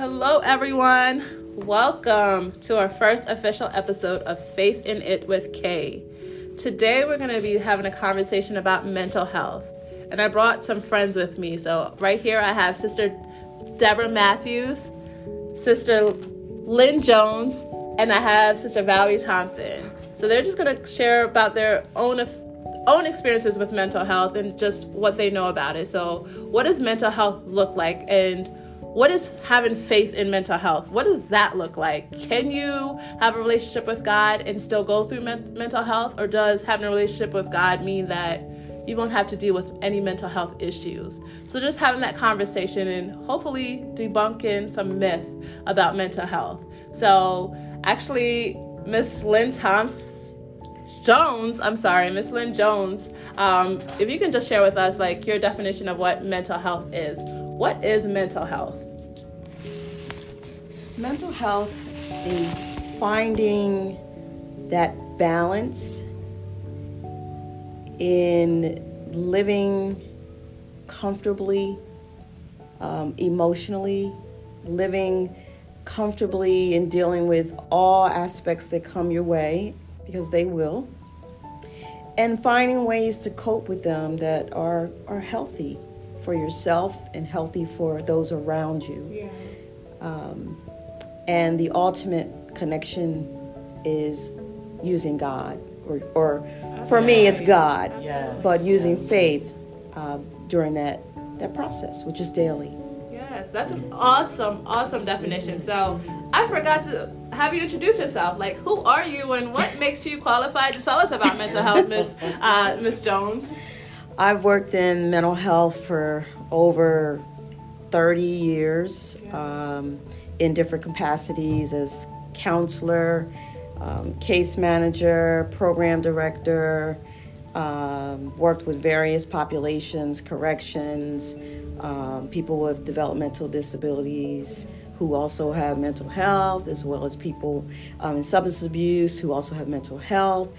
Hello, everyone. Welcome to our first official episode of Faith in It with Kay. Today, we're going to be having a conversation about mental health. And I brought some friends with me. So, right here, I have Sister Deborah Matthews, Sister Lynn Jones, and I have Sister Valerie Thompson. So, they're just going to share about their own own experiences with mental health and just what they know about it. So, what does mental health look like and what is having faith in mental health? What does that look like? Can you have a relationship with God and still go through men- mental health? Or does having a relationship with God mean that you won't have to deal with any mental health issues? So, just having that conversation and hopefully debunking some myth about mental health. So, actually, Miss Lynn Thompson. Jones, I'm sorry, Miss Lynn Jones, um, if you can just share with us like your definition of what mental health is. What is mental health? Mental health is finding that balance in living comfortably, um, emotionally, living comfortably in dealing with all aspects that come your way, because they will, and finding ways to cope with them that are, are healthy for yourself and healthy for those around you. Yeah. Um, and the ultimate connection is using God, or, or for me, it's God, yeah. but using faith uh, during that, that process, which is daily. Yes, that's an awesome, awesome definition. So I forgot to have you introduce yourself. Like, who are you, and what makes you qualified to tell us about mental health, Miss uh, Miss Jones? I've worked in mental health for over 30 years um, in different capacities as counselor, um, case manager, program director, um, worked with various populations, corrections, um, people with developmental disabilities who also have mental health, as well as people um, in substance abuse who also have mental health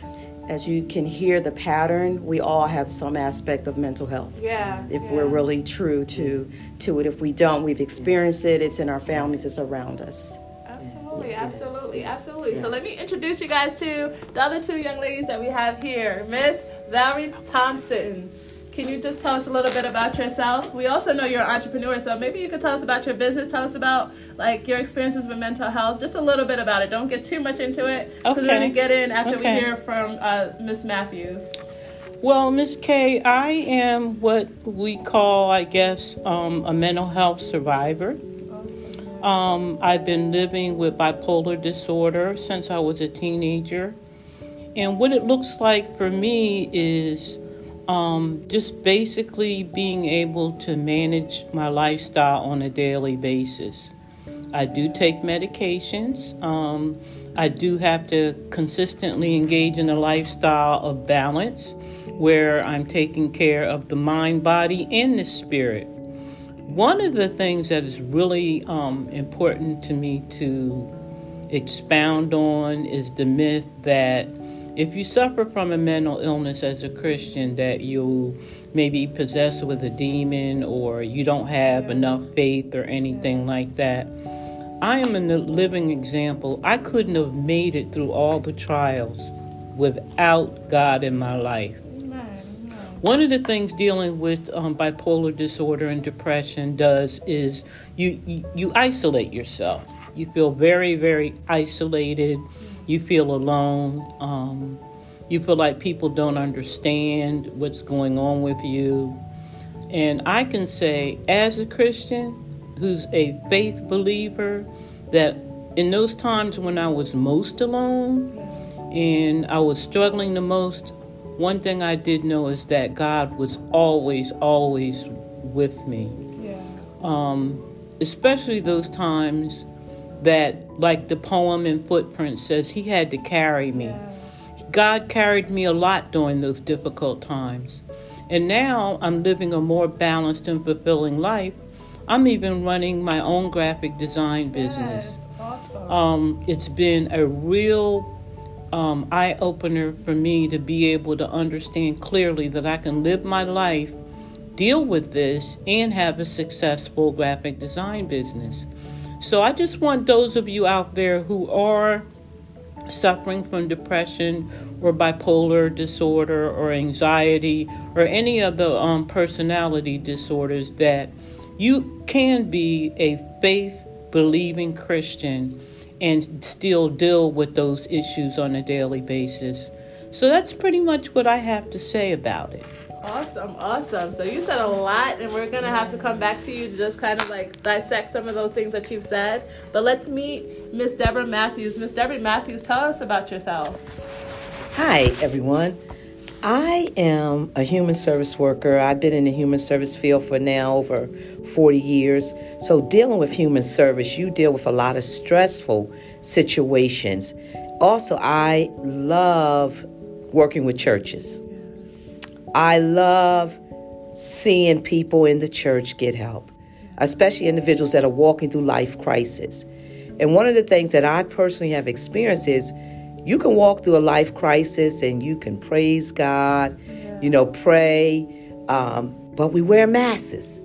as you can hear the pattern, we all have some aspect of mental health. Yeah. If yeah. we're really true to to it, if we don't, we've experienced it. It's in our families. It's around us. Absolutely, absolutely, absolutely. Yes. So let me introduce you guys to the other two young ladies that we have here, Miss Valerie Thompson. Can you just tell us a little bit about yourself? We also know you're an entrepreneur, so maybe you could tell us about your business. Tell us about like your experiences with mental health. Just a little bit about it. Don't get too much into it because okay. we're going to get in after okay. we hear from uh, Miss Matthews. Well, Miss Kay, I am what we call, I guess, um, a mental health survivor. Um, I've been living with bipolar disorder since I was a teenager. And what it looks like for me is um, just basically being able to manage my lifestyle on a daily basis. I do take medications. Um, I do have to consistently engage in a lifestyle of balance where I'm taking care of the mind, body, and the spirit. One of the things that is really um, important to me to expound on is the myth that if you suffer from a mental illness as a Christian, that you may be possessed with a demon or you don't have enough faith or anything like that. I am a living example. I couldn't have made it through all the trials without God in my life. One of the things dealing with um, bipolar disorder and depression does is you, you, you isolate yourself. You feel very very isolated you feel alone. Um, you feel like people don't understand what's going on with you. And I can say, as a Christian who's a faith believer, that in those times when I was most alone and I was struggling the most, one thing I did know is that God was always, always with me. Yeah. Um, especially those times that, like the poem in Footprints says, He had to carry me. Yeah. God carried me a lot during those difficult times. And now I'm living a more balanced and fulfilling life. I'm even running my own graphic design business. Yes, awesome. um, it's been a real um, eye opener for me to be able to understand clearly that I can live my life, deal with this, and have a successful graphic design business. So I just want those of you out there who are suffering from depression or bipolar disorder or anxiety or any of the um, personality disorders that you can be a faith believing Christian and still deal with those issues on a daily basis. So that's pretty much what I have to say about it. Awesome, awesome. So you said a lot, and we're gonna have to come back to you to just kind of like dissect some of those things that you've said. But let's meet Miss Deborah Matthews. Miss Deborah Matthews, tell us about yourself. Hi, everyone. I am a human service worker. I've been in the human service field for now over 40 years. So, dealing with human service, you deal with a lot of stressful situations. Also, I love working with churches. I love seeing people in the church get help, especially individuals that are walking through life crisis. And one of the things that I personally have experienced is you can walk through a life crisis and you can praise God, you know, pray, um, but we wear masks.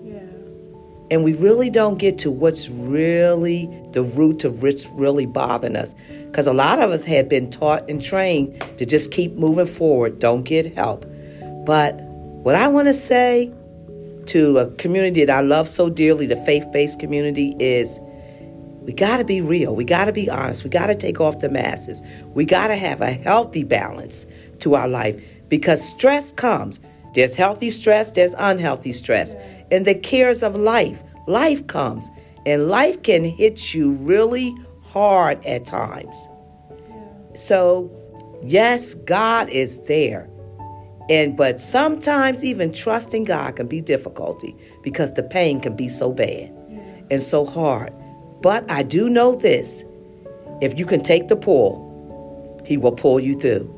And we really don't get to what's really the root of what's really bothering us. Because a lot of us have been taught and trained to just keep moving forward, don't get help. But what I want to say to a community that I love so dearly, the faith based community, is we got to be real. We got to be honest. We got to take off the masses. We got to have a healthy balance to our life because stress comes. There's healthy stress, there's unhealthy stress and the cares of life. Life comes, and life can hit you really hard at times. So, yes, God is there. And but sometimes even trusting God can be difficulty because the pain can be so bad and so hard. But I do know this. If you can take the pull, he will pull you through.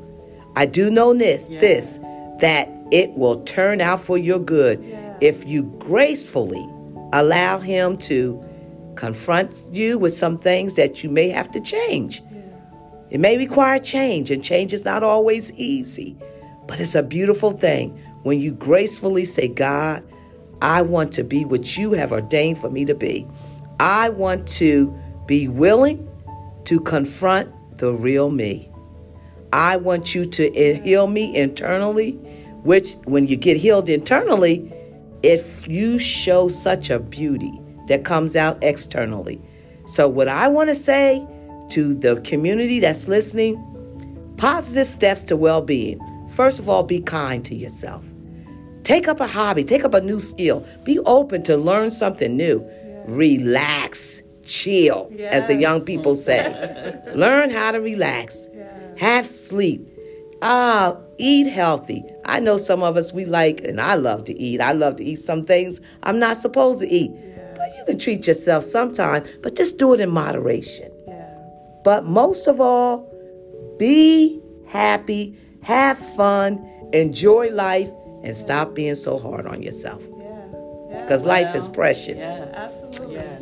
I do know this, yeah. this that it will turn out for your good yeah. if you gracefully allow him to confront you with some things that you may have to change. Yeah. It may require change, and change is not always easy. But it's a beautiful thing when you gracefully say, God, I want to be what you have ordained for me to be. I want to be willing to confront the real me. I want you to heal me internally, which when you get healed internally, if you show such a beauty that comes out externally. So, what I want to say to the community that's listening positive steps to well being. First of all, be kind to yourself. Take up a hobby, take up a new skill. Be open to learn something new. Relax, chill, yes. as the young people say. learn how to relax. Have sleep. Ah, eat healthy. I know some of us we like, and I love to eat. I love to eat some things I'm not supposed to eat. But you can treat yourself sometime, but just do it in moderation. But most of all, be happy have fun, enjoy life, and stop being so hard on yourself. Because yeah. yeah. life is precious. Yeah, absolutely. Yeah.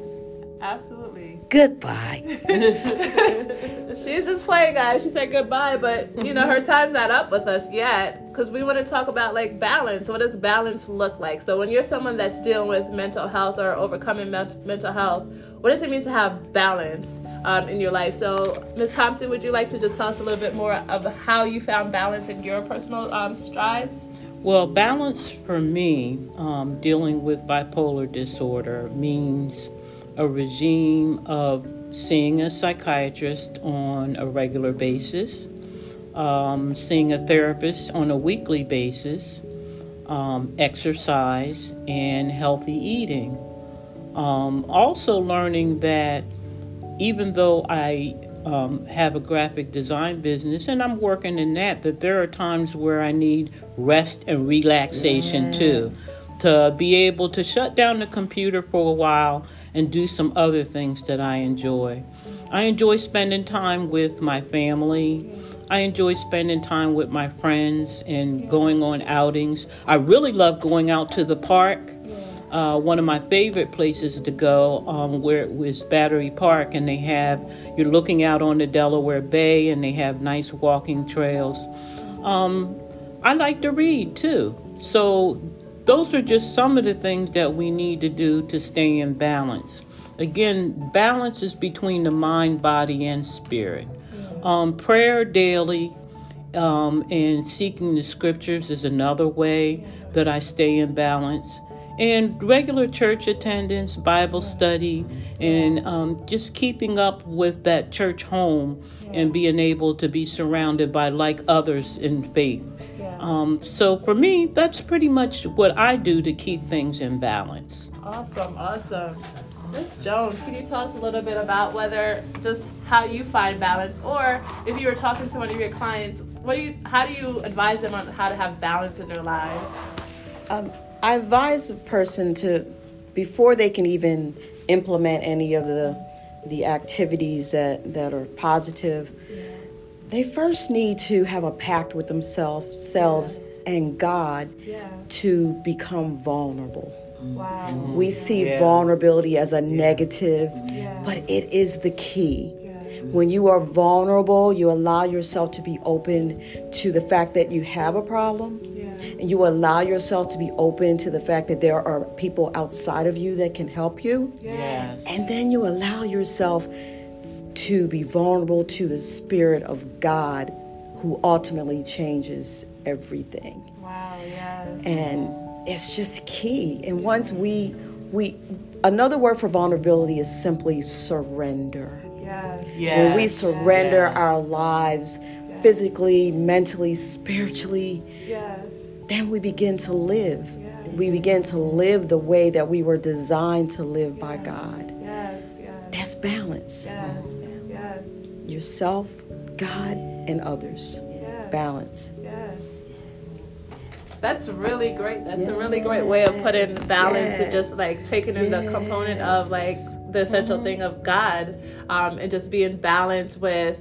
Absolutely. Goodbye. She's just playing, guys. She said goodbye, but you know her time's not up with us yet. Because we want to talk about like balance. What does balance look like? So when you're someone that's dealing with mental health or overcoming me- mental health, what does it mean to have balance? um, in your life. So, Ms. Thompson, would you like to just tell us a little bit more of how you found balance in your personal um, strides? Well, balance for me, um, dealing with bipolar disorder, means a regime of seeing a psychiatrist on a regular basis, um, seeing a therapist on a weekly basis, um, exercise, and healthy eating. Um, also, learning that even though I um, have a graphic design business and I'm working in that, that there are times where I need rest and relaxation yes. too. To be able to shut down the computer for a while and do some other things that I enjoy. I enjoy spending time with my family. I enjoy spending time with my friends and going on outings. I really love going out to the park uh, one of my favorite places to go um, where is Battery Park, and they have you're looking out on the Delaware Bay, and they have nice walking trails. Um, I like to read too, so those are just some of the things that we need to do to stay in balance. again, balance is between the mind, body, and spirit. Um, prayer daily um, and seeking the scriptures is another way that I stay in balance. And regular church attendance, Bible study, and um, just keeping up with that church home and being able to be surrounded by like others in faith. Um, so for me, that's pretty much what I do to keep things in balance. Awesome, awesome. Miss Jones, can you tell us a little bit about whether just how you find balance, or if you were talking to one of your clients, what do you, how do you advise them on how to have balance in their lives? Um, I advise a person to, before they can even implement any of the the activities that, that are positive, they first need to have a pact with themselves selves and God Yeah. to become vulnerable. Wow. We see Yeah. vulnerability as a negative, Yeah. but it is the key. Yeah. When you are vulnerable, you allow yourself to be open to the fact that you have a problem. Yeah. And you allow yourself to be open to the fact that there are people outside of you that can help you. Yes. And then you allow yourself to be vulnerable to the Spirit of God who ultimately changes everything. Wow. Yeah. And it's just key. And once we we another word for vulnerability is simply surrender. Yeah. Yes. When we surrender Yes. our lives physically, mentally, spiritually, Yeah. then we begin to live. Yeah. We begin to live the way that we were designed to live by God. Yes. Yes. That's balance. Yes. Yes. Yourself, God, and others. Yes. Balance. Yes. That's really great. That's a really great way of putting balance and just like taking in the component of like the essential thing of God um, and just being balanced with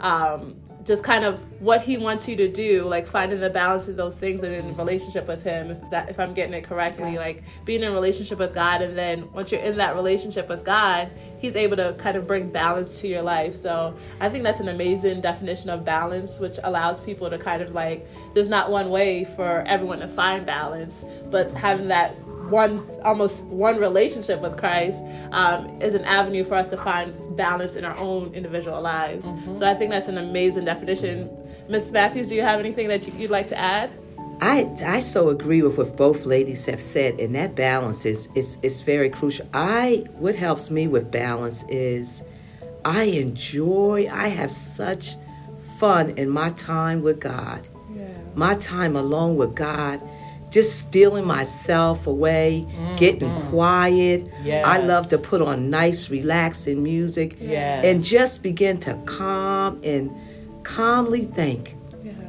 um, just kind of what He wants you to do, like finding the balance in those things and in mm-hmm. relationship with Him. If that, if I'm getting it correctly, like being in relationship with God, and then once you're in that relationship with God, He's able to kind of bring balance to your life. So I think that's an amazing definition of balance, which allows people to kind of like there's not one way for everyone to find balance, but having that one almost one relationship with Christ um, is an avenue for us to find balance in our own individual lives. So I think that's an amazing definition. Miss Matthews, do you have anything that you- you'd like to add? I, I so agree with what both ladies have said, and that balance is, is, is very crucial. I what helps me with balance is I enjoy, I have such fun in my time with God. My time alone with God, just stealing myself away, mm, getting mm. quiet. Yes. I love to put on nice, relaxing music Yes. and just begin to calm and calmly think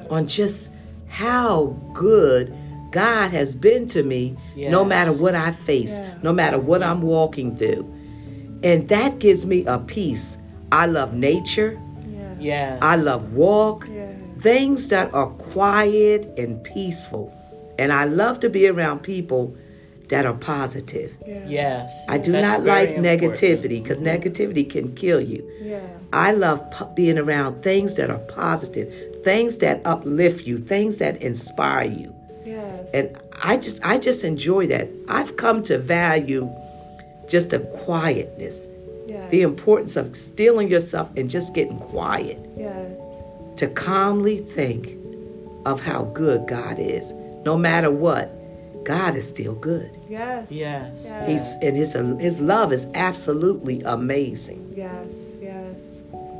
on just how good God has been to me, no matter what I face, no matter what I'm walking through. And that gives me a peace. I love nature. Yes. I love walk. Things that are quiet and peaceful. And I love to be around people that are positive. yes. I do That's not like negativity because mm-hmm. negativity can kill you. Yeah. I love po- being around things that are positive, things that uplift you, things that inspire you. Yes. And I just I just enjoy that. I've come to value just the quietness, Yes. the importance of stealing yourself and just getting quiet Yes. to calmly think of how good God is. No matter what, God is still good. Yes. Yes. Yes. He's and his his love is absolutely amazing. Yes. Yes.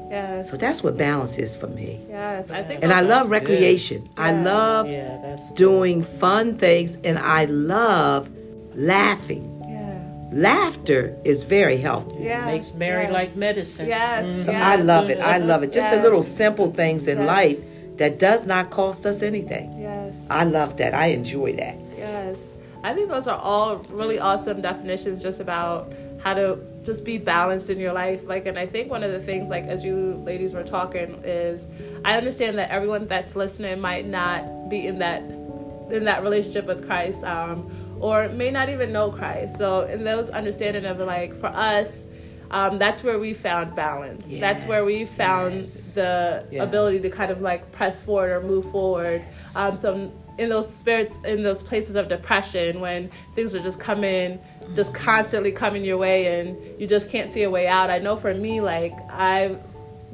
Yes. So that's what balance is for me. Yes. I think. And I love are- recreation. I Yeah. love Yeah, that's doing fun things and I love laughing. Yeah. Laughter is very healthy. Yeah. makes merry yes. like medicine. Yes. Mm-hmm. So yes. I love it. I love it. Just the little simple things in Yes. life that does not cost us anything. Yes. I love that. I enjoy that. Yes. I think those are all really awesome definitions just about how to just be balanced in your life. Like, and I think one of the things, like, as you ladies were talking, is I understand that everyone that's listening might not be in that in that relationship with Christ, um, or may not even know Christ. So, in those understanding of like for us, um, that's where we found balance. that's where we found yes. the Yeah. ability to kind of like press forward or move forward. Um, so in those spirits, in those places of depression, when things are just coming just constantly coming your way and you just can't see a way out. I know for me, like I've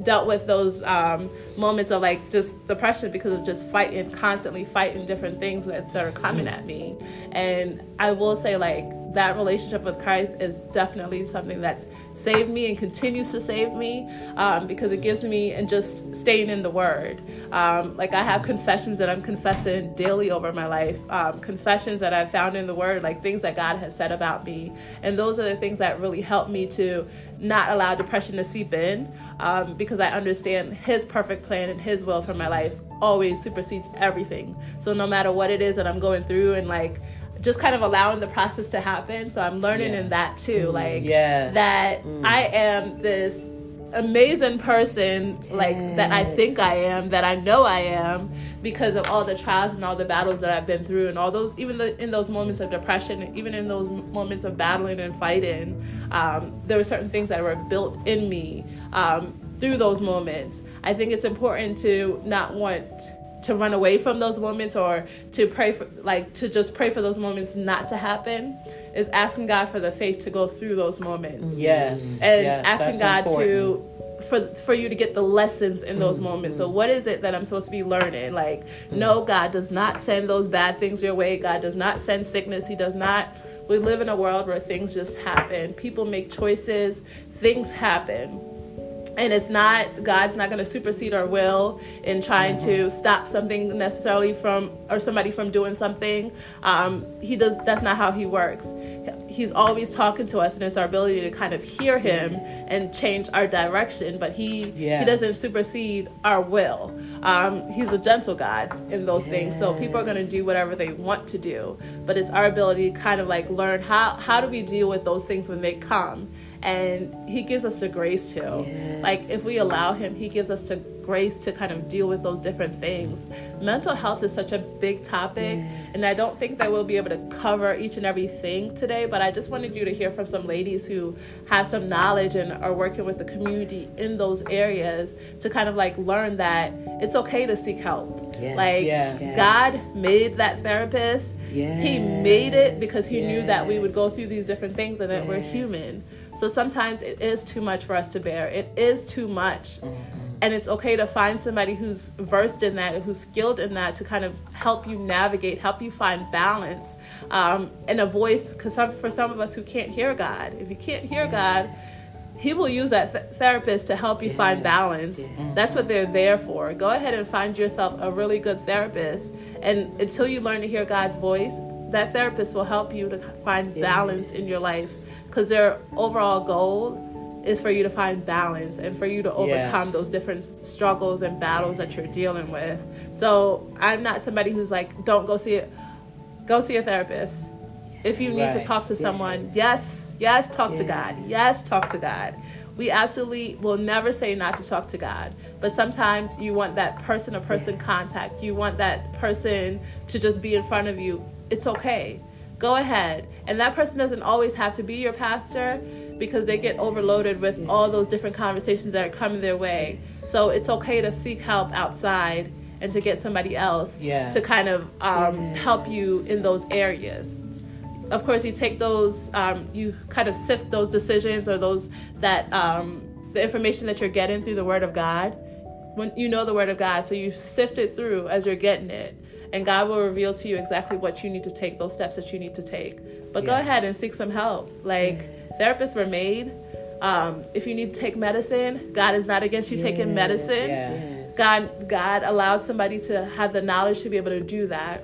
dealt with those um, moments of like just depression because of just fighting, constantly fighting different things that, that are coming at me. And I will say, like, that relationship with Christ is definitely something that's saved me and continues to save me um, because it gives me and just staying in the Word. Um, like I have confessions that I'm confessing daily over my life, um, confessions that I've found in the Word, like things that God has said about me, and those are the things that really help me to not allow depression to seep in um, because I understand His perfect plan and His will for my life always supersedes everything. So no matter what it is that I'm going through and like just kind of allowing the process to happen. So I'm learning Yeah. in that too, like Yes. that I am this amazing person like that I think I am, that I know I am because of all the trials and all the battles that I've been through and all those even the, in those moments of depression, even in those moments of battling and fighting, um, there were certain things that were built in me um, through those moments. I think it's important to not want to run away from those moments or to pray for like to just pray for those moments not to happen is asking God for the faith to go through those moments mm. Yes. Mm. and yes, asking God important. to for for you to get the lessons in those mm-hmm. moments. So what is it that I'm supposed to be learning? Like mm. no God does not send those bad things your way. God does not send sickness. He does not we live in a world where things just happen. People make choices, things happen and it's not god's not going to supersede our will in trying to stop something necessarily from or somebody from doing something. Um, he does that's not how he works. He's always talking to us and it's our ability to kind of hear him and change our direction but he Yeah. he doesn't supersede our will. Um, he's a gentle god in those things so people are going to do whatever they want to do. But it's our ability to kind of like learn how how do we deal with those things when they come and he gives us the grace to like if we allow him he gives us the grace to kind of deal with those different things mental health is such a big topic and i don't think that we'll be able to cover each and everything today but i just wanted you to hear from some ladies who have some knowledge and are working with the community in those areas to kind of like learn that it's okay to seek help Yes. like Yeah. Yes. god made that therapist he made it because he knew that we would go through these different things and that we're human. So sometimes it is too much for us to bear. It is too much. And it's okay to find somebody who's versed in that, who's skilled in that to kind of help you navigate, help you find balance, um, and a voice. Because some, for some of us who can't hear God, if you can't hear God, He will use that th- therapist to help you find balance. yes. That's what they're there for. Go ahead and find yourself a really good therapist. And until you learn to hear God's voice, that therapist will help you to find balance in your life. Because their overall goal is for you to find balance and for you to overcome Yes. those different struggles and battles that you're dealing with. So I'm not somebody who's like, don't go see it. Go see a therapist. If you need to talk to someone, Yes. yes, yes, talk to God. Yes. Yes, talk to God. We absolutely will never say not to talk to God, but sometimes you want that person to person contact. You want that person to just be in front of you. It's okay. Go ahead. And that person doesn't always have to be your pastor because they get overloaded with all those different conversations that are coming their way. So it's okay to seek help outside and to get somebody else Yes. to kind of um, help you in those areas of course you take those um, you kind of sift those decisions or those that um, the information that you're getting through the word of god when you know the word of god so you sift it through as you're getting it and god will reveal to you exactly what you need to take those steps that you need to take. But go ahead and seek some help. Like therapists were made. Um, if you need to take medicine god is not against you taking medicine. Yes. god god allowed somebody to have the knowledge to be able to do that.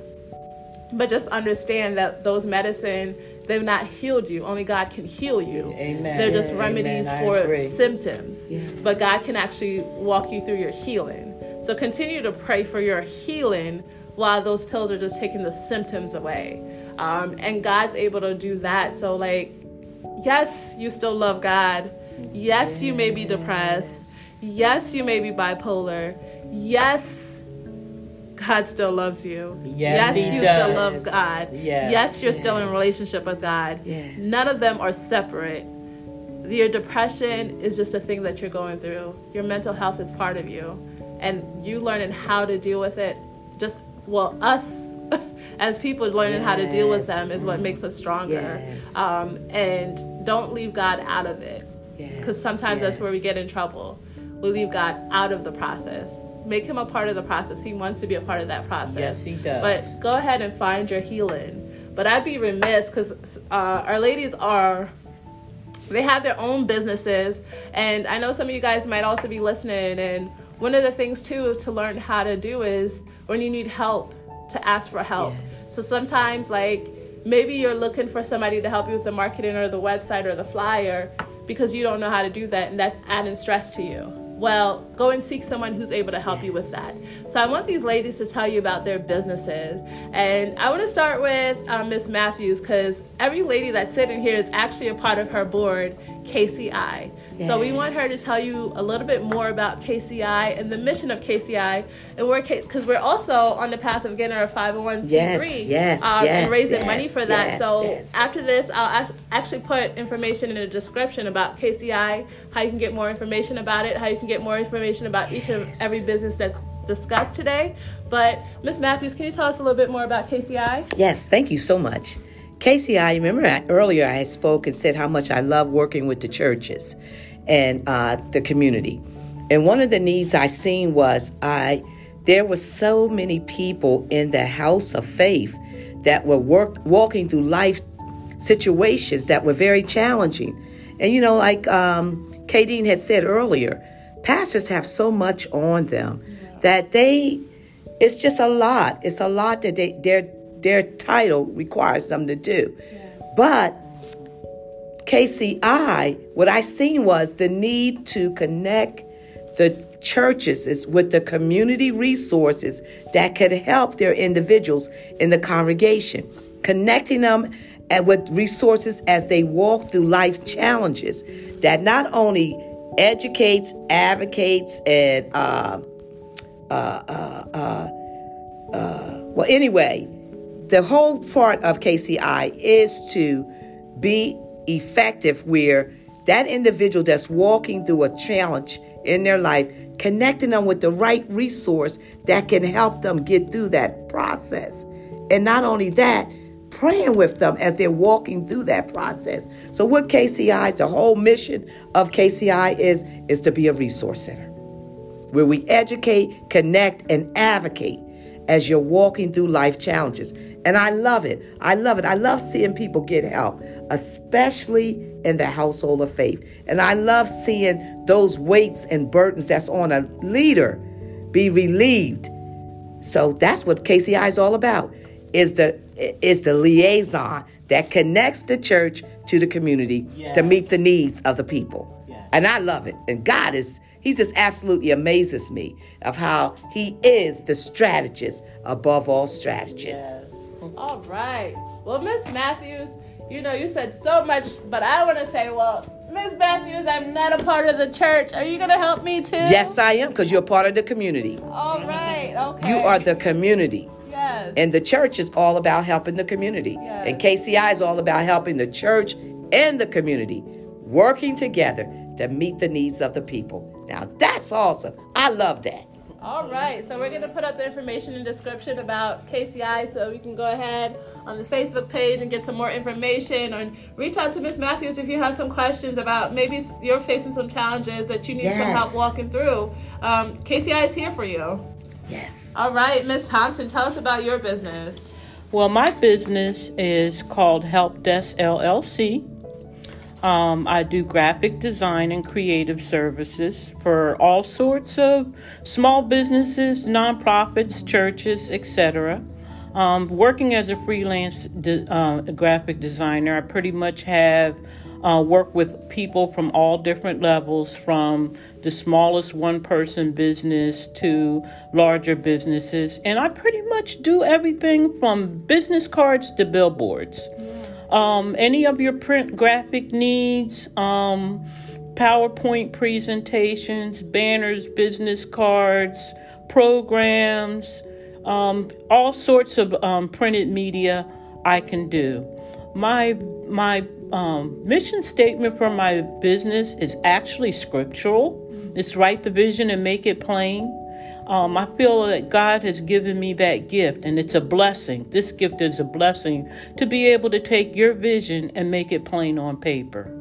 But just understand that those medicine they've not healed you. Only god can heal you. Amen. they're just Amen. remedies I for agree. symptoms. Yes. but god can actually walk you through your healing. So continue to pray for your healing while those pills are just taking the symptoms away um, and god's able to do that so like yes you still love god yes you may be depressed yes you may be bipolar yes God still loves you. Yes, he you does. still love God. Yes. yes you're still in Yes. relationship with God. Yes. None of them are separate. Your depression is just a thing that you're going through. Your mental health is part of you. And you learning how to deal with it, just, well, us as people learning how to deal with them is what makes us stronger. Yes. Um, and don't leave God out of it because Yes, sometimes that's where we get in trouble. We leave God out of the process. Make him a part of the process. He wants to be a part of that process. Yes, he does. But go ahead and find your healing. But I'd be remiss because uh, our ladies are they have their own businesses and i know some of you guys might also be listening and one of the things too to learn how to do is when you need help to ask for help. Yes. so sometimes like maybe you're looking for somebody to help you with the marketing or the website or the flyer because you don't know how to do that and that's adding stress to you. Well go and seek someone who's able to help you with that. So i want these ladies to tell you about their businesses. And i want to start with um, miss matthews because every lady that's sitting here is actually a part of her board kci so we want her to tell you a little bit more about kci and the mission of kci and we're because we're also on the path of getting our 501c3 Yes, yes, um, yes, and raising yes, money for that. yes, so yes. after this i'll ac- actually put information in the description about kci how you can get more information about it how you can get more information about each of every business that's discussed today. But miss matthews can you tell us a little bit more about kci Yes, thank you so much. Casey, I remember I, earlier I spoke and said how much I love working with the churches and uh, the community. And one of the needs I seen was I there were so many people in the house of faith that were work walking through life situations that were very challenging. And you know, like um, Kay Dean had said earlier, pastors have so much on them that they it's just a lot. It's a lot that they their their title requires them to do. But KCI, what I seen was the need to connect the churches with the community resources that could help their individuals in the congregation, connecting them and with resources as they walk through life challenges that not only educates, advocates, and uh, uh, uh, uh well, anyway, the whole part of KCI is to be effective where that individual that's walking through a challenge in their life, connecting them with the right resource that can help them get through that process. And not only that, praying with them as they're walking through that process. So what KCI, is, the whole mission of KCI is, is to be a resource center where we educate, connect, and advocate as you're walking through life challenges. And I love it. I love it. I love seeing people get help, especially in the household of faith. And I love seeing those weights and burdens that's on a leader be relieved. So that's what KCI is all about. Is the is the liaison that connects the church to the community to meet the needs of the people. And I love it. And God is He just absolutely amazes me of how He is the strategist above all strategists. All right. Well, Miss Matthews, you know, you said so much, but I want to say, well, Miss Matthews, I'm not a part of the church. Are you going to help me too? Yes, I am, because you're part of the community. All right. Okay. You are the community. Yes. And the church is all about helping the community. And KCI is all about helping the church and the community working together to meet the needs of the people. Now that's awesome. I love that. All right, so we're going to put up the information in the description about KCI so you can go ahead on the Facebook page and get some more information and reach out to Miss Matthews if you have some questions about maybe you're facing some challenges that you need some help walking through. Um, KCI is here for you. Yes. All right, Miss Thompson, tell us about your business. Well, my business is called Help Desk LLC. Um, I do graphic design and creative services for all sorts of small businesses, nonprofits, churches, etc. Um, working as a freelance de- uh, graphic designer, I pretty much have uh, worked with people from all different levels, from the smallest one person business to larger businesses. And I pretty much do everything from business cards to billboards. Um, any of your print graphic needs, um, PowerPoint presentations, banners, business cards, programs, um, all sorts of um, printed media I can do. My my um, mission statement for my business is actually scriptural. It's write the vision and make it plain. Um, I feel that God has given me that gift, and it's a blessing. This gift is a blessing to be able to take your vision and make it plain on paper.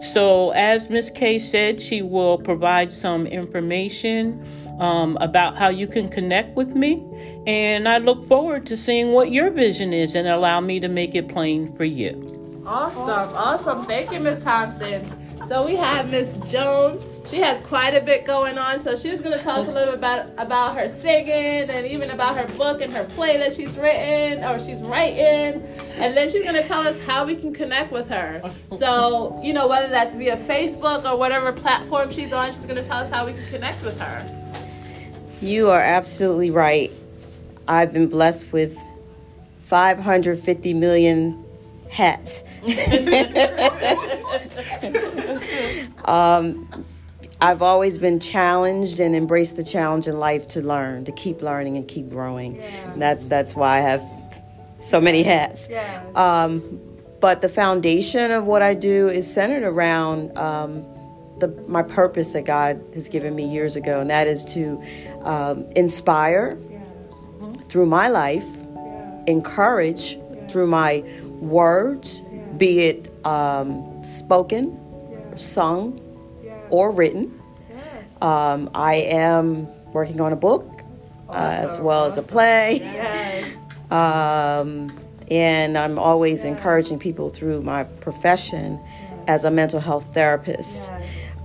So, as Miss Kay said, she will provide some information um, about how you can connect with me. And I look forward to seeing what your vision is and allow me to make it plain for you. Awesome, awesome. Thank you, Miss Thompson. So we have Miss Jones. She has quite a bit going on, so she's going to tell us a little bit about about her singing and even about her book and her play that she's written or she's writing, and then she's going to tell us how we can connect with her. So you know whether that's via Facebook or whatever platform she's on, she's going to tell us how we can connect with her. You are absolutely right. I've been blessed with 550 million hats. um, I've always been challenged and embraced the challenge in life to learn, to keep learning and keep growing. Yeah. That's that's why I have so many hats. Yeah. Um, but the foundation of what I do is centered around um, the, my purpose that God has given me years ago, and that is to um, inspire yeah. mm-hmm. through my life, yeah. encourage yeah. through my words, be it um, spoken, sung, or written. Um, I am working on a book uh, as well as a play. Um, and I'm always encouraging people through my profession as a mental health therapist.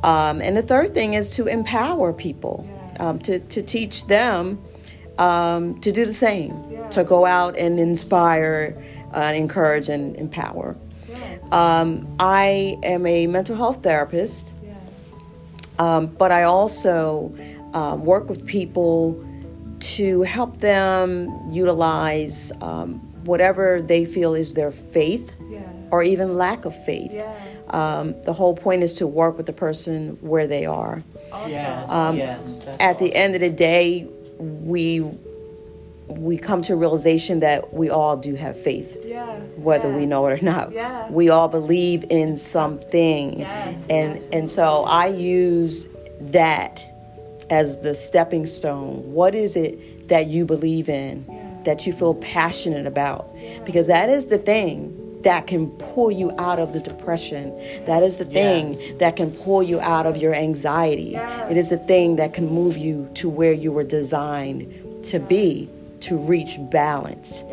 Um, and the third thing is to empower people, um, to, to teach them um, to do the same, to go out and inspire, uh, encourage, and empower. Um, I am a mental health therapist, um, but I also uh, work with people to help them utilize um, whatever they feel is their faith or even lack of faith. Um, the whole point is to work with the person where they are. Yes, um, yes, at awesome. the end of the day, we we come to a realization that we all do have faith, yeah. Whether yeah. we know it or not. We all believe in something, yes. and yes. and so I use that as the stepping stone. What is it that you believe in, that you feel passionate about? Because that is the thing that can pull you out of the depression. That is the thing yes. that can pull you out of your anxiety. Yes. It is the thing that can move you to where you were designed to be, to reach balance.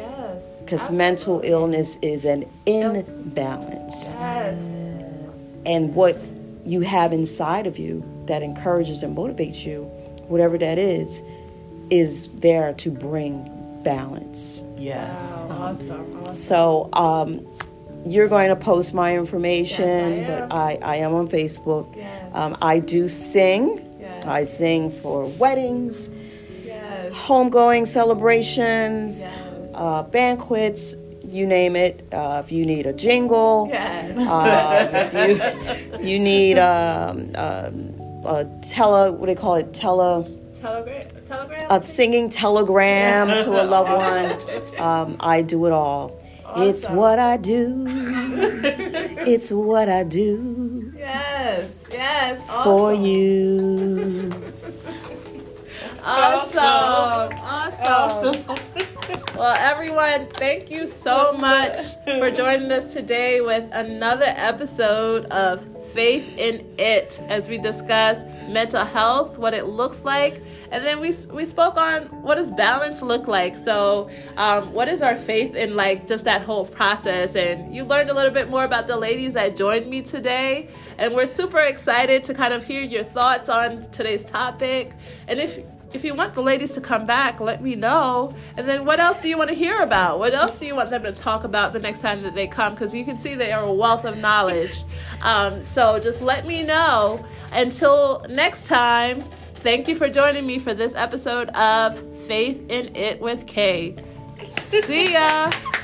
Because mental illness is an imbalance. Yes. And what you have inside of you that encourages and motivates you, whatever that is, is there to bring balance. Yeah. Wow. Awesome. awesome. So, um, you're going to post my information, yes, I but I, I am on Facebook. Yes. Um, I do sing. Yes. I sing for weddings, yes. homegoing celebrations, uh, banquets, you name it. Uh, if you need a jingle, uh, if you, you need um, um, a tele, what do they call it? Tele. Telegram? telegram? A singing telegram to a loved one. Um, I do it all. Awesome. It's what I do. it's what I do. Yes, yes. Awesome. For you. awesome. Awesome. awesome. Well, everyone, thank you so much for joining us today with another episode of Faith in It as we discuss mental health, what it looks like, and then we we spoke on what does balance look like. So, um, what is our faith in like just that whole process? And you learned a little bit more about the ladies that joined me today, and we're super excited to kind of hear your thoughts on today's topic. And if if you want the ladies to come back, let me know. And then what else do you want to hear about? What else do you want them to talk about the next time that they come? Because you can see they are a wealth of knowledge. Um, so just let me know. Until next time, thank you for joining me for this episode of Faith in It with Kay. See ya.